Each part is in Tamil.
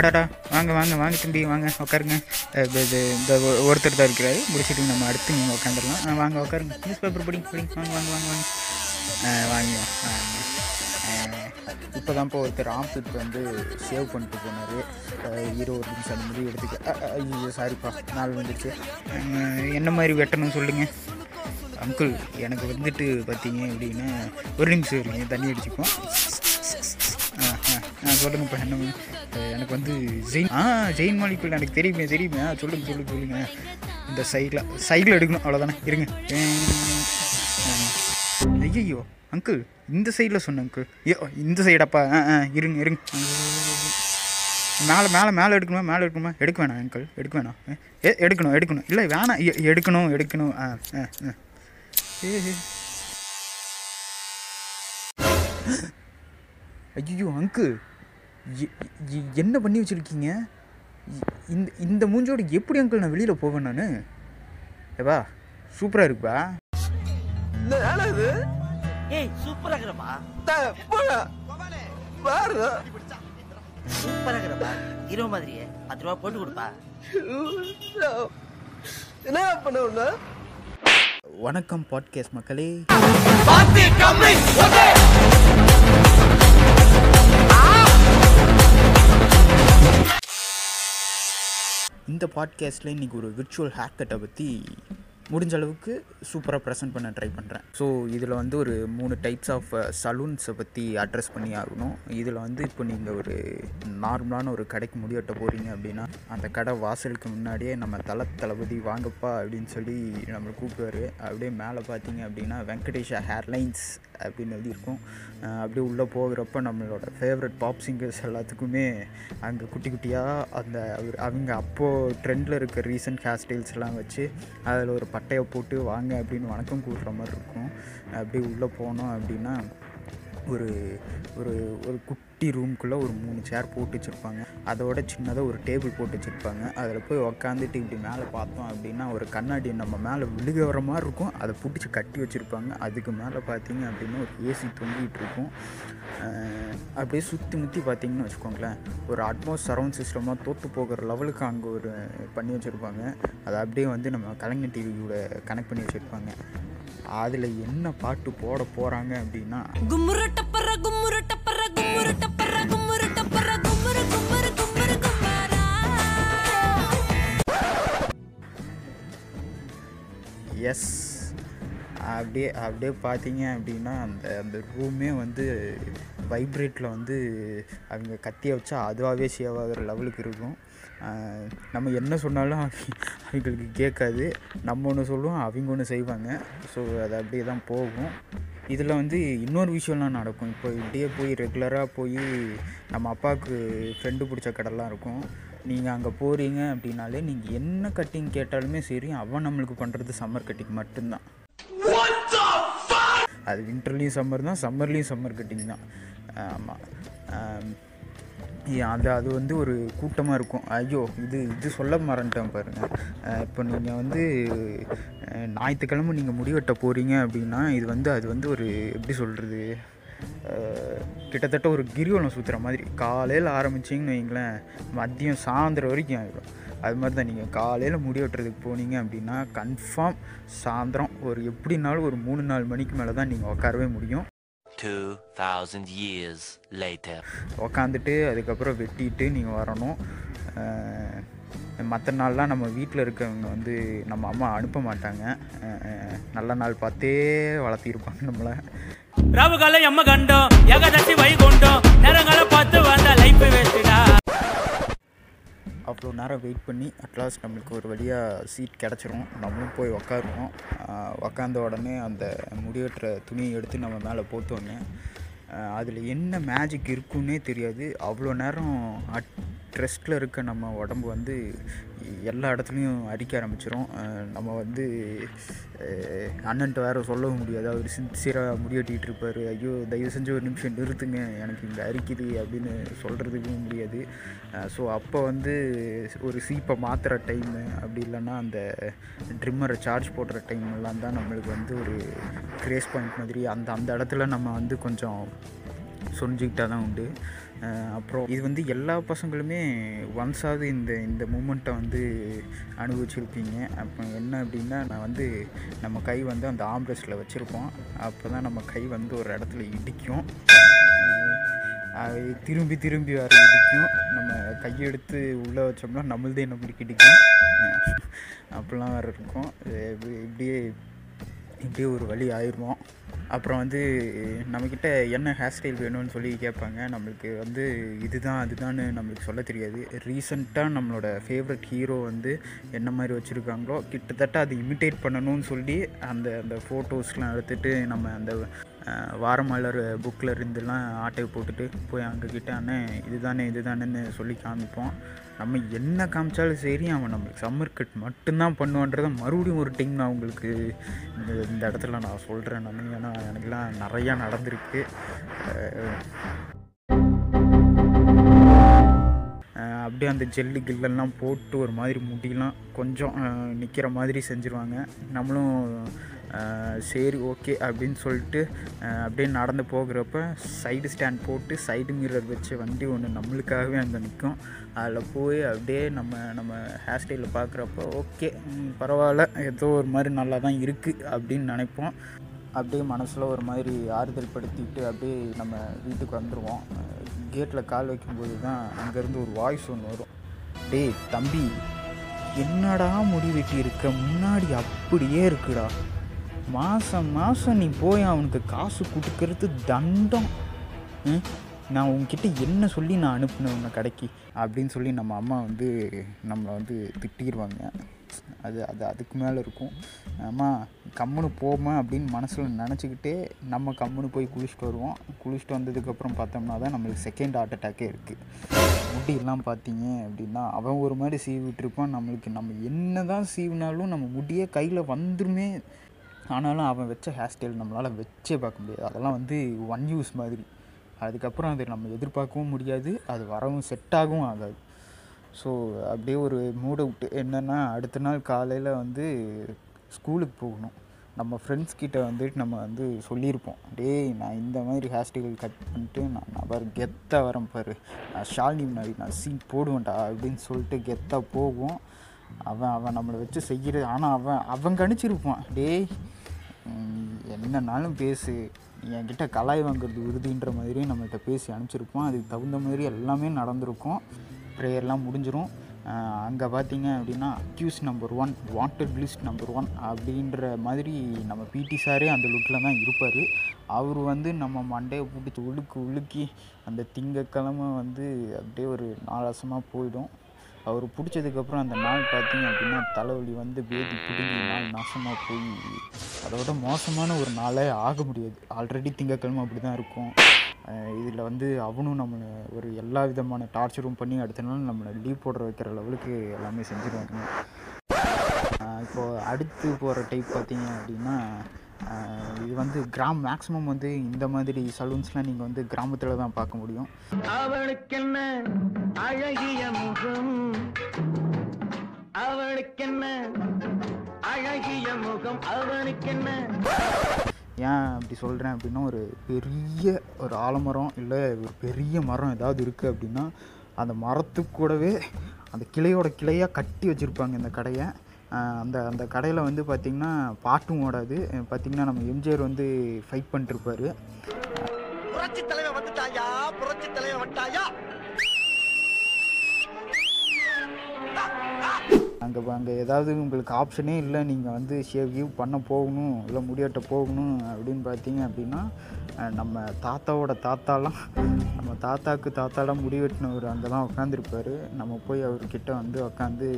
அடாடா. வாங்க வாங்க வாங்க தம்பி வாங்க உட்காருங்க இது- இந்த ஒருத்தர் தான் இருக்கிறாரு. முடிச்சுட்டு நம்ம அடுத்து நீங்கள் உட்காந்துடலாம் வாங்க உட்காருங்க நியூஸ் பேப்பர் படிங்க படிங்க. வாங்க வாங்க வாங்க வாங்க. வாங்க வாங்க. இப்போ தான் இப்போ ஒருத்தர் ஆம்புக்கு வந்து சேவ் பண்ணிட்டு போனார். இருபது நிமிஷம் அந்த மாதிரி எடுத்துக்க. ஐயோ சாரிப்பா. நாள் வந்துடுச்சு என்ன மாதிரி வெட்டணும் சொல்லுங்கள் அங்கிள் எனக்கு வந்துட்டு பார்த்தீங்க அப்படின்னா ஒரு நிமிஷம் இருங்க. தண்ணி அடிச்சுப்போம் ஆ ஆ என்ன எனக்கு வந்து ஜெயின் ஆ ஜெயின் மாலிக்குள்ள எனக்கு தெரியுமே தெரியுமே. சொல்லுங்க சொல்லுங்க சொல்லுங்க. இந்த சைடில் சைடில் எடுக்கணும். அவ்வளோதானே இருங்க. ஐயோ அங்கிள் இந்த சைடில் சொன்ன அங்கிள் ஐயோ இந்த சைடப்பா. ஆ ஆ இருங்க இருங்க. மேலே மேலே மேலே எடுக்கணுமா? மேலே எடுக்கணுமா? எடுக்க வேணாம் அங்கிள் எடுக்க வேணாம். ஏ எடுக்கணும் எடுக்கணும். இல்லை வேணாம். எடுக்கணும் எடுக்கணும். ஆ ஆ ஆ. ஏ ஏ. ஐயோ அங்கிள் என்ன பண்ணி வச்சுருக்கீங்க? இந்த இந்த மூஞ்சோட எப்படி அங்கிள் நான் வெளியில் போவேன் நான்? ஏப்பா சூப்பராக இருக்குப்பா ஏய் சூப்பரா இருக்கிறப்பா சூப்பரா இருக்கிறப்பா ஹீரோ மாதிரியே பத்து ரூபா போட்டு கொடுப்பா. வணக்கம் பாட்காஸ்ட் மக்களே. இந்த பாட்காஸ்ட்டில் இன்றைக்கி ஒரு விர்ச்சுவல் ஹேர்கட்டை பற்றி முடிஞ்ச அளவுக்கு சூப்பராக ப்ரெசென்ட் பண்ண ட்ரை பண்ணுறேன் ஸோ இதில் வந்து ஒரு மூணு டைப்ஸ் ஆஃப் சலூன்ஸை பற்றி அட்ரஸ் பண்ணி ஆகணும். இதில் வந்து இப்போ நீங்கள் ஒரு நார்மலான ஒரு கடைக்கு முடிவெட்ட போகிறீங்க அப்படின்னா அந்த கடை வாசலுக்கு முன்னாடியே நம்ம தல தளபதி வாங்கப்பா அப்படின்னு சொல்லி நம்மளை கூப்பிடுவார். அப்படியே மேலே பார்த்தீங்க அப்படின்னா வெங்கடேஷா ஹேர்லைன்ஸ் அப்படின்னு எழுதியிருக்கும். அப்படியே உள்ளே போகிறப்ப நம்மளோட ஃபேவரட் பாப் சிங்கர்ஸ் எல்லாத்துக்குமே அங்கே குட்டி குட்டியாக அந்த அவர் அவங்க அப்போது ட்ரெண்டில் இருக்க ரீசன்ட் ஹேர் ஸ்டைல்ஸ் எல்லாம் வச்சு அதில் ஒரு பட்டையை போட்டு வாங்க அப்படின்னு வணக்கம் கூடுற மாதிரி இருக்கும். அப்படியே உள்ளே போனோம் அப்படின்னா ஒரு ஒரு ஒரு குட்டி ரூம்குள்ளே ஒரு மூணு சேர் போட்டு வச்சுருப்பாங்க. அதோட சின்னதாக ஒரு டேபிள் போட்டு வச்சுருப்பாங்க. அதில் போய் உக்காந்துட்டு இப்படி மேலே பார்த்தோம் அப்படின்னா ஒரு கண்ணாடி நம்ம மேலே விழுக வர மாதிரி இருக்கும். அதை பிடிச்சி கட்டி வச்சுருப்பாங்க. அதுக்கு மேலே பார்த்தீங்க அப்படின்னா ஒரு ஏசி தொங்கிட்டு இருக்கும். அப்படியே சுற்றி முற்றி பார்த்தீங்கன்னு வச்சுக்கோங்களேன். ஒரு அட்மாஸ் சரவுண்ட் சிஸ்டமாக தோற்று போகிற லெவலுக்கு அங்கே ஒரு பண்ணி வச்சுருப்பாங்க. அதை அப்படியே வந்து நம்ம கலைஞர் டிவியோட கனெக்ட் பண்ணி வச்சுருப்பாங்க. அதில் என்ன பாட்டு போட போகிறாங்க அப்படின்னா கும்முரு கும்முரட்ட எஸ் அப்படியே அப்படியே பார்த்தீங்க அப்படின்னா அந்த அந்த ரூமே வந்து வைப்ரேட்டில் வந்து அவங்க கத்தியை வச்சா அதுவாகவே சேவ் ஆகிற லெவலுக்கு இருக்கும். நம்ம என்ன சொன்னாலும் அவங்களுக்கு கேட்காது. நம்ம ஒன்று சொல்லுவோம் அவங்க ஒன்று செய்வாங்க. ஸோ அது அப்படியே தான் போகும். இதில் வந்து இன்னொரு விஷயம்லாம் நடக்கும். இப்போ இப்படியே போய் ரெகுலராக போய் நம்ம அப்பாவுக்கு ஃப்ரெண்டு பிடிச்ச கடைலாம் இருக்கும். நீங்கள் அங்கே போகிறீங்க அப்படின்னாலே நீங்கள் என்ன கட்டிங் கேட்டாலுமே சரி அவன் நம்மளுக்கு பண்ணுறது சம்மர் கட்டிங் மட்டும்தான். அது வின்டர்லேயும் சம்மர் தான் சம்மர்லேயும் சம்மர் கட்டிங் தான். ஆமாம் அது அது வந்து ஒரு கூட்டமாக இருக்கும். ஐயோ இது இது சொல்ல மறந்துட்டேன் பாருங்கள் இப்போ நீங்கள் வந்து ஞாயிற்றுக்கிழமை நீங்கள் முடிவெட்ட போகிறீங்க அப்படின்னா இது வந்து அது வந்து ஒரு எப்படி சொல்கிறது கிட்டத்தட்ட ஒரு கிரிவலம் சுற்றுற மாதிரி. காலையில் ஆரம்பிச்சிங்கன்னு வைங்களேன் மதியம் சாயந்தரம் வரைக்கும் ஆகிடும் அது மாதிரி தான் நீங்கள் காலையில் முடி வெட்டுறதுக்கு போனீங்க அப்படின்னா கன்ஃபார்ம் சாயந்தரம் ஒரு எப்படினாலும் ஒரு மூணு நாலு மணிக்கு மேலே தான் நீங்கள் உட்காரவே முடியும். 2000 years later. உக்காந்துட்டு அதுக்கப்புறம் வெட்டிட்டு நீங்கள் வரணும். மற்ற நாள்லாம் நம்ம வீட்டில் இருக்கவங்க வந்து நம்ம அம்மா அனுப்ப மாட்டாங்க. நல்ல நாள் பார்த்தே வளர்த்திருப்பாங்க நம்மளை. ரவுகால எம்ம கண்டோம் ஏகாதசி வைகுண்டம் நேரங்களை பார்த்து வந்த லைஃப் வேஸ்டா அவ்வளோ நேரம் வெயிட் பண்ணி அட்லாஸ்ட் நம்மளுக்கு ஒரு வழியாக சீட் கிடச்சிரும். நம்மளும் போய் உக்காருவோம். உக்காந்த உடனே அந்த முடிவெட்டுற துணியை எடுத்து நம்ம மேலே போட்டோன்னே அதில் என்ன மேஜிக் இருக்குன்னே தெரியாது. அவ்வளோ நேரம் அட் ரெஸ்ட்டில் இருக்க நம்ம உடம்பு வந்து எல்லா இடத்துலையும் அரிக்க ஆரம்பிச்சிடும் நம்ம வந்து அண்ணன்ட்டு அண்ணன்ட்ட வேறு சொல்லவும் முடியாது. அவர் சின்சியராக முடிவெட்டிகிட்டு இருப்பார். ஐயோ தயவு செஞ்சு ஒரு நிமிஷம் நிறுத்துங்க. எனக்கு இங்கே அரிக்குது அப்படின்னு சொல்கிறதுக்கும் முடியாது. ஸோ அப்போ வந்து ஒரு சீப்பை மாற்றுற டைமு அப்படி இல்லைன்னா அந்த ட்ரிம்மரை சார்ஜ் போடுற டைம் எல்லாம் தான் நம்மளுக்கு வந்து ஒரு கிரேஸ் பாயிண்ட் மாதிரி அந்த அந்த இடத்துல நம்ம வந்து கொஞ்சம் சொரிஞ்சுக்கிட்டா தான் உண்டு. அப்புறம் இது வந்து எல்லா பசங்களுமே ஒன்ஸாவது இந்த இந்த மூமெண்ட்டை வந்து அனுபவிச்சிருப்பீங்க. அப்போ என்ன அப்படின்னா நான் வந்து நம்ம கை வந்து அந்த ஆம்ரெஸ்ட்டில் வச்சுருப்போம். அப்போ தான் நம்ம கை வந்து ஒரு இடத்துல இடிக்கும். திரும்பி திரும்பி வர இடிக்கும். நம்ம கையெடுத்து உள்ளே வச்சோம்னா நம்மள்தே நம்மளுக்கு இடிக்கும். அப்படிலாம் வேறு இருக்கும். இப்படியே இப்படியே ஒரு வழி ஆயிடுவோம். அப்புறம் வந்து நம்மக்கிட்ட என்ன ஹேர் ஸ்டைல் வேணும்னு சொல்லி கேட்பாங்க. நம்மளுக்கு வந்து இதுதான் அதுதான்னு நம்மளுக்கு சொல்ல தெரியாது. ரீசண்டாக நம்மளோட ஃபேவரட் ஹீரோ வந்து என்ன மாதிரி வச்சுருக்காங்களோ கிட்டத்தட்ட அது இமிட்டேட் பண்ணணும்னு சொல்லி அந்த அந்த ஃபோட்டோஸ்லாம் எடுத்துகிட்டு நம்ம அந்த வாரமலர் புக்கில் இருந்துலாம் ஆட்டை போட்டுட்டு போய் அங்கக்கிட்ட அண்ணே இதுதானே இதுதானேன்னு சொல்லி காமிப்போம். நம்ம என்ன காமிச்சாலும் சரி அவன் நம்மளுக்கு சம்மர் கட் மட்டும்தான் பண்ணுவான்றதை மறுபடியும் ஒரு டைம் நான் உங்களுக்கு இந்த இந்த இடத்துல நான் சொல்கிறேன் நான். ஏன்னா எனக்குலாம் நிறையா நடந்திருக்கு. அப்படியே அந்த ஜெல்லு கில்லெல்லாம் போட்டு ஒரு மாதிரி முடியெல்லாம் கொஞ்சம் நிற்கிற மாதிரி செஞ்சுருவாங்க. நம்மளும் சரி ஓகே அப்படின்னு சொல்லிட்டு அப்படியே நடந்து போகிறப்ப சைடு ஸ்டாண்ட் போட்டு சைடு மிரர் வச்சு வண்டி ஒன்று நம்மளுக்காகவே அங்கே நிற்கும் அதில் போய் அப்படியே நம்ம நம்ம ஹேர் ஸ்டைலில் பார்க்குறப்ப ஓகே பரவாயில்ல ஏதோ ஒரு மாதிரி நல்லா தான் இருக்குது அப்படின்னு நினைப்போம். அப்படியே மனசில் ஒரு மாதிரி ஆறுதல் படுத்திட்டு அப்படியே நம்ம வீட்டுக்கு வந்துடுவோம் கேட்டில் கால் வைக்கும்போது தான் அங்கேருந்து ஒரு வாய்ஸ் ஒன்று வரும். டேய் தம்பி என்னடா முடி வெட்டி இருக்க முன்னாடி அப்படியே இருக்குடா. மாதம் மாதம் நீ போய் அவனுக்கு காசு கொடுக்கறது தண்டம். ம்? நான் உங்ககிட்ட என்ன சொல்லி நான் அனுப்பினேன் உன்னை கடைக்கு? அப்படின்னு சொல்லி நம்ம அம்மா வந்து நம்மளை வந்து திட்டிடுவாங்க அது அது அதுக்கு மேலே இருக்கும். அம்மா கம்முனு போமா அப்படின்னு மனசில் நினச்சிக்கிட்டே நம்ம கம்முனு போய் குளிச்சுட்டு வருவோம். குளிச்சுட்டு வந்ததுக்கப்புறம் பார்த்தோம்னா தான் நம்மளுக்கு செகண்ட் ஹார்ட் அட்டாக்கே இருக்குது முடியெல்லாம் பார்த்தீங்க அப்படின்னா அவன் ஒரு மாதிரி சீவிட்டுருப்பான் நம்மளுக்கு நம்ம என்ன தான் சீவினாலும் நம்ம முடியே கையில் வந்துருமே. ஆனாலும் அவன் வச்ச ஹேர் ஸ்டைல் நம்மளால் வச்சே பார்க்க முடியாது. அதெல்லாம் வந்து ஒன் யூஸ் மாதிரி. அதுக்கப்புறம் அது நம்ம எதிர்பார்க்கவும் முடியாது. அது வரவும் செட் ஆகவும் ஆகாது. ஸோ அப்படியே ஒரு மூட் அவுட் என்னென்னா அடுத்த நாள் காலையில் வந்து ஸ்கூலுக்கு போகணும். நம்ம ஃப்ரெண்ட்ஸ் கிட்ட வந்துட்டு நம்ம வந்து சொல்லியிருப்போம். டேய் நான் இந்த மாதிரி ஹேர் ஸ்டைல் கட் பண்ணிட்டு நான் நான் பாரு கெத்தாக வரேன் பாரு. நான் ஷாலினி முன்னாடி நான் சீன் போடுவேன்டா அப்படின்னு சொல்லிட்டு கெத்தாக போகும். அவன் அவன் நம்மளை வச்சு செய்கிறது ஆனால் அவன் அவன் கணிச்சிருப்பான். டேய் என்னன்னாலும் பேசு. என்கிட்ட கலாய் வாங்குறது உறுதின்ற மாதிரி நம்மகிட்ட பேசி அனுப்பிச்சிருப்போம். அதுக்கு தகுந்த மாதிரி எல்லாமே நடந்திருக்கும். ப்ரேயர்லாம் முடிஞ்சிடும் அங்கே பார்த்தீங்க அப்படின்னா accused number one wanted list number one அப்படின்ற மாதிரி நம்ம பிடி சாரே அந்த லுக்கில் தான் இருப்பார். அவர் வந்து நம்ம மண்டையை பிடிச்சி உழுக்கு உலுக்கி அந்த திங்கக்கிழமை வந்து அப்படியே ஒரு நாளாசமாக போயிடும். அவர் பிடிச்சதுக்கப்புறம் அந்த நாள் பார்த்தீங்க அப்படின்னா தலைவலி வந்து பேதி பிடிங்கி நாள் நாசமாக போய் அதோட மோசமான ஒரு நாளே ஆக முடியாது. ஆல்ரெடி திங்கக்கிழமை அப்படி தான் இருக்கும் இதில் வந்து அவனும் நம்மளை ஒரு எல்லா விதமான டார்ச்சரும் பண்ணி அடுத்த நாள் நம்மளை லீவ் போடுற வைக்கிற லெவலுக்கு எல்லாமே செஞ்சுருவாங்க. இப்போது அடுத்து போகிற டைப் பார்த்தீங்க அப்படின்னா இது வந்து கிராம் மேக்ஸிமம் வந்து இந்த மாதிரி சலூன்ஸ்லாம் நீங்கள் வந்து கிராமத்தில் தான் பார்க்க முடியும். அவளுக்கென்ன அழகிய முகம்? அவளுக்கென்ன அழகிய முகம்? அவனுக்கென்ன? ஏன் அப்படி சொல்கிறேன் அப்படின்னா ஒரு பெரிய ஒரு ஆலமரம் இல்லை ஒரு பெரிய மரம் ஏதாவது இருக்குது அப்படின்னா அந்த மரத்துக்கு கூடவே அந்த கிளையோட கிளையாக கட்டி வச்சுருப்பாங்க இந்த கடையை. அந்த அந்த கடையில் வந்து பார்த்திங்கன்னா பாட்டும் ஓடாது. பார்த்திங்கன்னா நம்ம எம்ஜிஆர் வந்து ஃபைட் பண்ணிட்டுருப்பாரு புரட்சி தலைவர் வந்துட்டாயா? புரட்சி தலைவர் வந்துட்டாயா? அங்கே அங்கே ஏதாவது உங்களுக்கு ஆப்ஷனே இல்லை. நீங்கள் வந்து ஷேவ் கிவ் பண்ண போகணும் இல்லை முடியாட்ட போகணும் அப்படின்னு பார்த்தீங்க அப்படின்னா நம்ம தாத்தாவோட தாத்தாலாம் நம்ம தாத்தாக்கு தாத்தாலாம் முடி வெட்டினவர் அங்கே தான் உட்காந்துருப்பார் நம்ம போய் அவர்கிட்ட வந்து உட்காந்து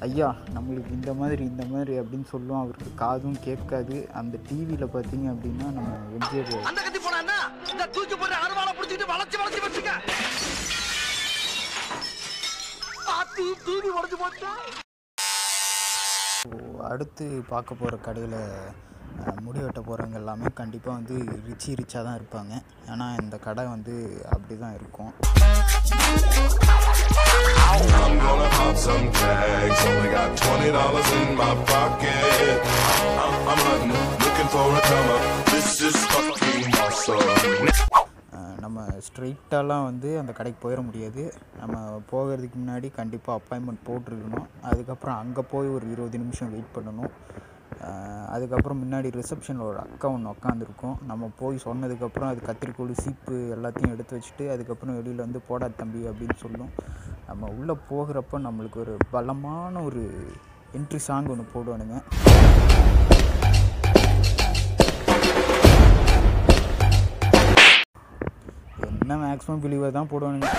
ஐயா நம்மளுக்கு இந்த மாதிரி இந்த மாதிரி அப்படின்னு சொல்லுவோம். அவருக்கு காதும் கேட்காது. அந்த டிவியில் பார்த்தீங்க அப்படின்னா நம்ம எம்ஜிஆர் அடுத்து பார்க்க போகிற கடையில் முடி வெட்ட போகிறவங்க எல்லாமே கண்டிப்பாக வந்து ரிச்சி ரிச்சாக தான் இருப்பாங்க. ஏன்னா இந்த கடை வந்து அப்படி தான் இருக்கும். நம்ம ஸ்ட்ரெயிட்டாலாம் வந்து அந்த கடைக்கு போயிட முடியாது. நம்ம போகிறதுக்கு முன்னாடி கண்டிப்பாக அப்பாயின்மெண்ட் போட்டிருக்கணும். அதுக்கப்புறம் அங்கே போய் ஒரு இருபது நிமிஷம் வெயிட் பண்ணணும். அதுக்கப்புறம் முன்னாடி ரிசப்ஷனில் ஒரு அக்கா ஒன்று உட்காந்துருக்கும் நம்ம போய் சொன்னதுக்கப்புறம் அது கத்திரிக்கோள் சீப்பு எல்லாத்தையும் எடுத்து வச்சுட்டு அதுக்கப்புறம் வெளியில் வந்து போடா தம்பி அப்படின்னு சொல்லும். நம்ம உள்ளே போகிறப்ப நம்மளுக்கு ஒரு பலமான ஒரு என்ட்ரி சாங் ஒன்று போடுவானுங்க. என்ன மேக்ஸிமம் பிலீவர் தான் போடுவானுங்க.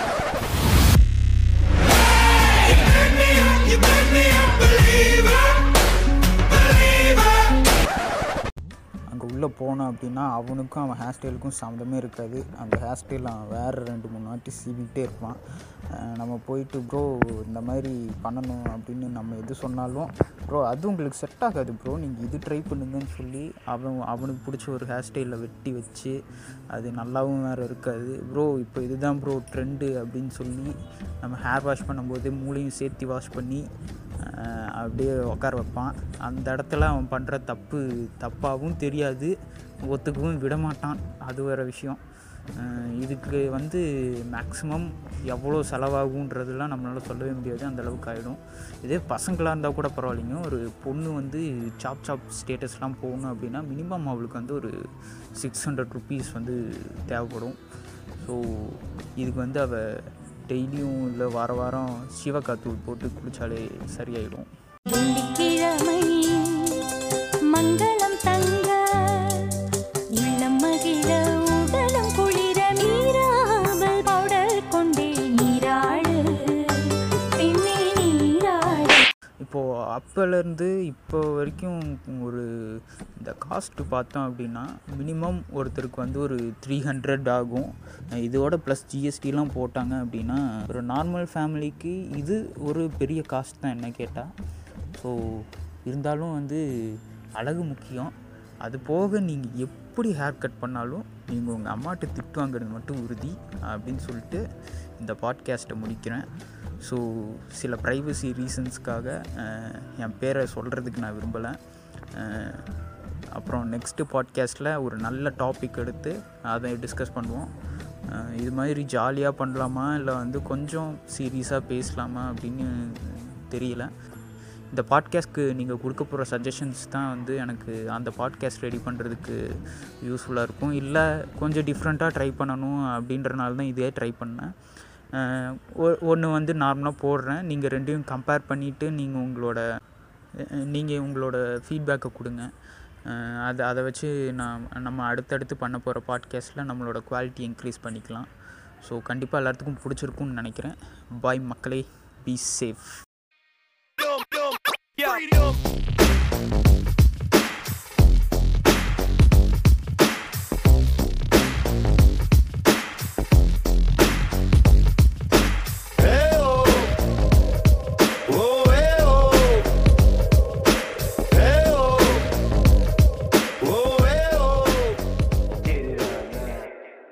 அங்கே போனோம் அப்படின்னா அவனுக்கும் அவன் ஹேர் ஸ்டைலுக்கும் சம்மந்தமே இருக்காது. அந்த ஹேர் ஸ்டைல் அவன் வேறு ரெண்டு மூணு வாட்டி சீவிக்கிட்டே இருப்பான். நம்ம போயிட்டு ப்ரோ இந்த மாதிரி பண்ணணும் அப்படின்னு நம்ம எது சொன்னாலும் ப்ரோ அது உங்களுக்கு செட் ஆகாது ப்ரோ நீங்கள் இது ட்ரை பண்ணுங்கன்னு சொல்லி அவன் அவனுக்கு பிடிச்ச ஒரு ஹேர் ஸ்டைலில் வெட்டி வச்சு அது நல்லாவும் வேறு இருக்காது. ப்ரோ இப்போ இதுதான் ப்ரோ ட்ரெண்டு அப்படின்னு சொல்லி நம்ம ஹேர் வாஷ் பண்ணும்போது மூளையும் சேர்த்து வாஷ் பண்ணி அப்படியே உட்கார வைப்பான். அந்த இடத்துல அவன் பண்ணுற தப்பு தப்பாகவும் தெரியாது. ஒத்துக்கவும் விட மாட்டான் அது வேறு விஷயம். இதுக்கு வந்து மேக்ஸிமம் எவ்வளோ செலவாகுன்றதுலாம் நம்மளால் சொல்லவே முடியாது. அந்த அளவுக்கு ஆகிடும் இதே பசங்களாக இருந்தால் கூட பரவாயில்லைங்க. ஒரு பொண்ணு வந்து சாப் சாப் ஸ்டேட்டஸ்லாம் போகணும் அப்படின்னா மினிமம் அவளுக்கு வந்து ஒரு சிக்ஸ் ஹண்ட்ரட் ருபீஸ் வந்து தேவைப்படும். ஸோ இதுக்கு வந்து அவள் டெய்லியும் இல்லை வார வாரம் சிவக்காத்தூள் போட்டு குளித்தாலே சரியாயிடும். இப்போது அப்போலேருந்து இப்போ வரைக்கும் ஒரு இந்த காஸ்ட்டு பார்த்தோம் அப்படின்னா மினிமம் ஒருத்தருக்கு வந்து ஒரு த்ரீ ஹண்ட்ரட் ஆகும். இதோட ப்ளஸ் ஜிஎஸ்டிலாம் போட்டாங்க அப்படின்னா ஒரு நார்மல் ஃபேமிலிக்கு இது ஒரு பெரிய காஸ்ட் தான் என்ன கேட்டால் ஸோ இருந்தாலும் வந்து அழகு முக்கியம். அது போக நீங்கள் எப்படி ஹேர் கட் பண்ணாலும் நீங்கள் உங்கள் அம்மாட்ட திட்டு வாங்குறது மட்டும் உறுதி அப்படின்னு சொல்லிட்டு இந்த பாட்காஸ்ட்டை முடிக்கிறேன். ஸோ சில ப்ரைவசி ரீசன்ஸ்க்காக என் பேரை சொல்கிறதுக்கு நான் விரும்பலை. அப்புறம் நெக்ஸ்ட்டு பாட்காஸ்ட்டில் ஒரு நல்ல டாபிக் எடுத்து அதை டிஸ்கஸ் பண்ணுவோம். இது மாதிரி ஜாலியாக பண்ணலாமா? இல்லை வந்து கொஞ்சம் சீரியஸாக பேசலாமா? அப்படின்னு தெரியல. இந்த பாட்காஸ்ட்க்கு நீங்கள் கொடுக்க போகிற சஜஷன்ஸ் தான் வந்து எனக்கு அந்த பாட்காஸ்ட் ரெடி பண்ணுறதுக்கு யூஸ்ஃபுல்லாக இருக்கும். இல்லை கொஞ்சம் டிஃப்ரெண்ட்டாக ட்ரை பண்ணணும் அப்படின்றனால தான் இதே ட்ரை பண்ணேன். ஒன்று வந்து நார்மலாக போடுறேன். நீங்கள் ரெண்டையும் கம்பேர் பண்ணிவிட்டு நீங்கள் உங்களோட நீங்கள் உங்களோட ஃபீட்பேக்கை கொடுங்க. அதை அதை வச்சு நான் நம்ம அடுத்தடுத்து பண்ண போகிற பாட்காஸ்ட்டில் நம்மளோட குவாலிட்டி இன்க்ரீஸ் பண்ணிக்கலாம். ஸோ கண்டிப்பாக எல்லாத்துக்கும் பிடிச்சிருக்கும்னு நினைக்கிறேன். பாய் மக்களே. Be safe